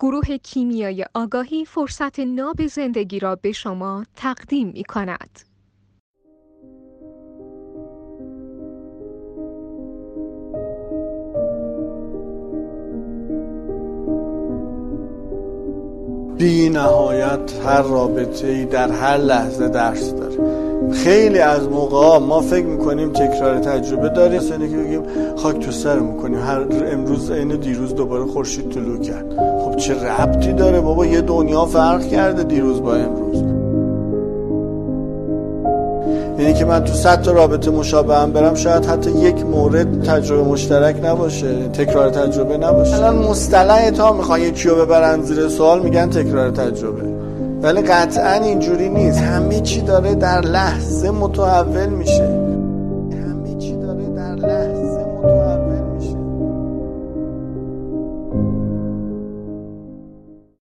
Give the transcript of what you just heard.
گروه کیمیای آگاهی فرصت ناب زندگی را به شما تقدیم می کند. بی نهایت هر رابطه ای در هر لحظه درس داره. خیلی از موقع ما فکر می‌کنیم تکرار تجربه داریم. سنی که بگیم خاک تو سر می‌کنیم هر امروز این دیروز دوباره خورشید طلوع کرد. چه ربطی داره؟ بابا یه دنیا فرق کرده دیروز با امروز. یعنی که من تو صد تا رابطه مشابه هم برم شاید حتی یک مورد تجربه مشترک نباشه تکرار تجربه نباشه. الان مصطلح تا می‌خوان یکی رو ببرن زیر سوال میگن تکرار تجربه. ولی قطعا اینجوری نیست. همه چی داره در لحظه متحول میشه.